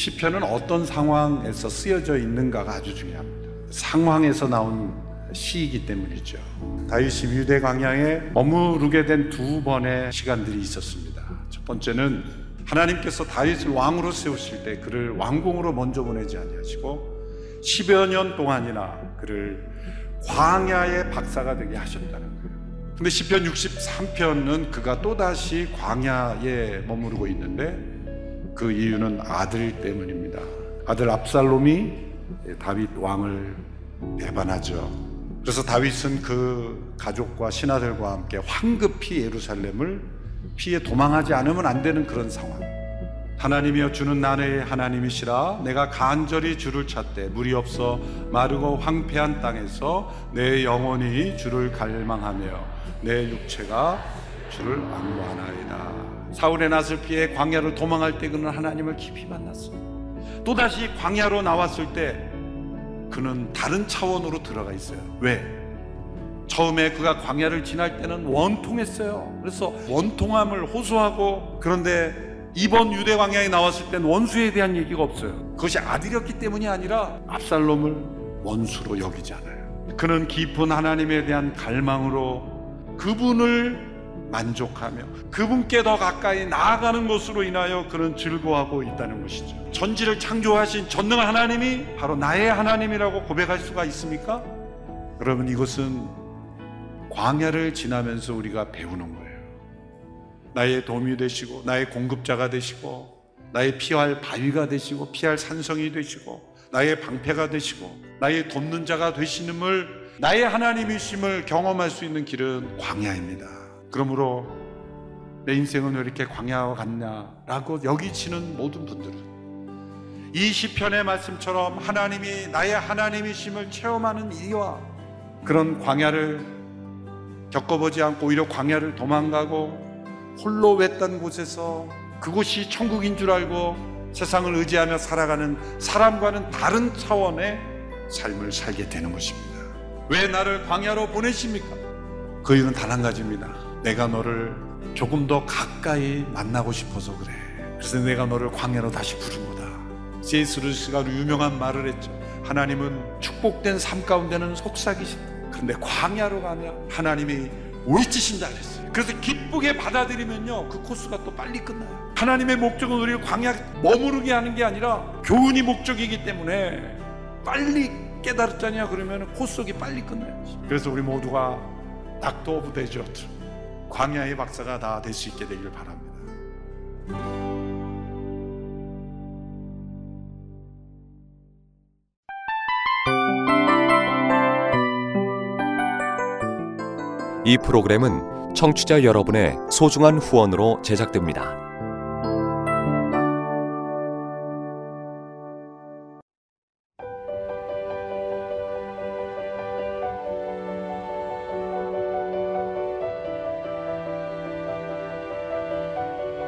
시편은 어떤 상황에서 쓰여져 있는가가 아주 중요합니다. 상황에서 나온 시이기 때문이죠. 다윗이 유대 광야에 머무르게 된 두 번의 시간들이 있었습니다. 첫 번째는 하나님께서 다윗을 왕으로 세우실 때 그를 왕궁으로 먼저 보내지 아니하시고 10여 년 동안이나 그를 광야의 박사가 되게 하셨다는 거예요. 근데 시편 63편은 그가 또다시 광야에 머무르고 있는데 그 이유는 아들 때문입니다. 아들 압살롬이 다윗 왕을 배반하죠. 그래서 다윗은 그 가족과 신하들과 함께 황급히 예루살렘을 피해 도망하지 않으면 안 되는 그런 상황. 하나님이여 주는 나의 하나님이시라 내가 간절히 주를 찾되 물이 없어 마르고 황폐한 땅에서 내 영혼이 주를 갈망하며 내 육체가 주를 악무하나이다. 사울의 낯을 피해 광야를 도망할 때 그는 하나님을 깊이 만났습니다. 또다시 광야로 나왔을 때 그는 다른 차원으로 들어가 있어요. 왜? 처음에 그가 광야를 지날 때는 원통했어요. 그래서 원통함을 호소하고 그런데 이번 유대 광야에 나왔을 땐 원수에 대한 얘기가 없어요. 그것이 아들이었기 때문이 아니라 압살롬을 원수로 여기지 않아요. 그는 깊은 하나님에 대한 갈망으로 그분을 만족하며 그분께 더 가까이 나아가는 것으로 인하여 그는 즐거워하고 있다는 것이죠. 전지를 창조하신 전능한 하나님이 바로 나의 하나님이라고 고백할 수가 있습니까? 여러분 이것은 광야를 지나면서 우리가 배우는 거예요. 나의 도움이 되시고 나의 공급자가 되시고 나의 피할 바위가 되시고 피할 산성이 되시고 나의 방패가 되시고 나의 돕는 자가 되시는을 나의 하나님이심을 경험할 수 있는 길은 광야입니다. 그러므로 내 인생은 왜 이렇게 광야와 같냐라고 여기치는 모든 분들은 이 시편의 말씀처럼 하나님이 나의 하나님이심을 체험하는 이와 그런 광야를 겪어보지 않고 오히려 광야를 도망가고 홀로 외딴 곳에서 그곳이 천국인 줄 알고 세상을 의지하며 살아가는 사람과는 다른 차원의 삶을 살게 되는 것입니다. 왜 나를 광야로 보내십니까? 그 이유는 단 한 가지입니다. 내가 너를 조금 더 가까이 만나고 싶어서 그래. 그래서 내가 너를 광야로 다시 부른 거다. 세이스 루스가 유명한 말을 했죠. 하나님은 축복된 삶 가운데는 속삭이신다. 그런데 광야로 가면 하나님이 외치신다 그랬어요. 그래서 기쁘게 받아들이면요, 그 코스가 또 빨리 끝나요. 하나님의 목적은 우리를 광야 머무르게 하는 게 아니라 교훈이 목적이기 때문에 빨리 깨달았잖냐 그러면 코스가 빨리 끝나요. 그래서 우리 모두가 Doctor of Desert 광야의 박사가 다 될 수 있게 되기를 바랍니다. 이 프로그램은 청취자 여러분의 소중한 후원으로 제작됩니다.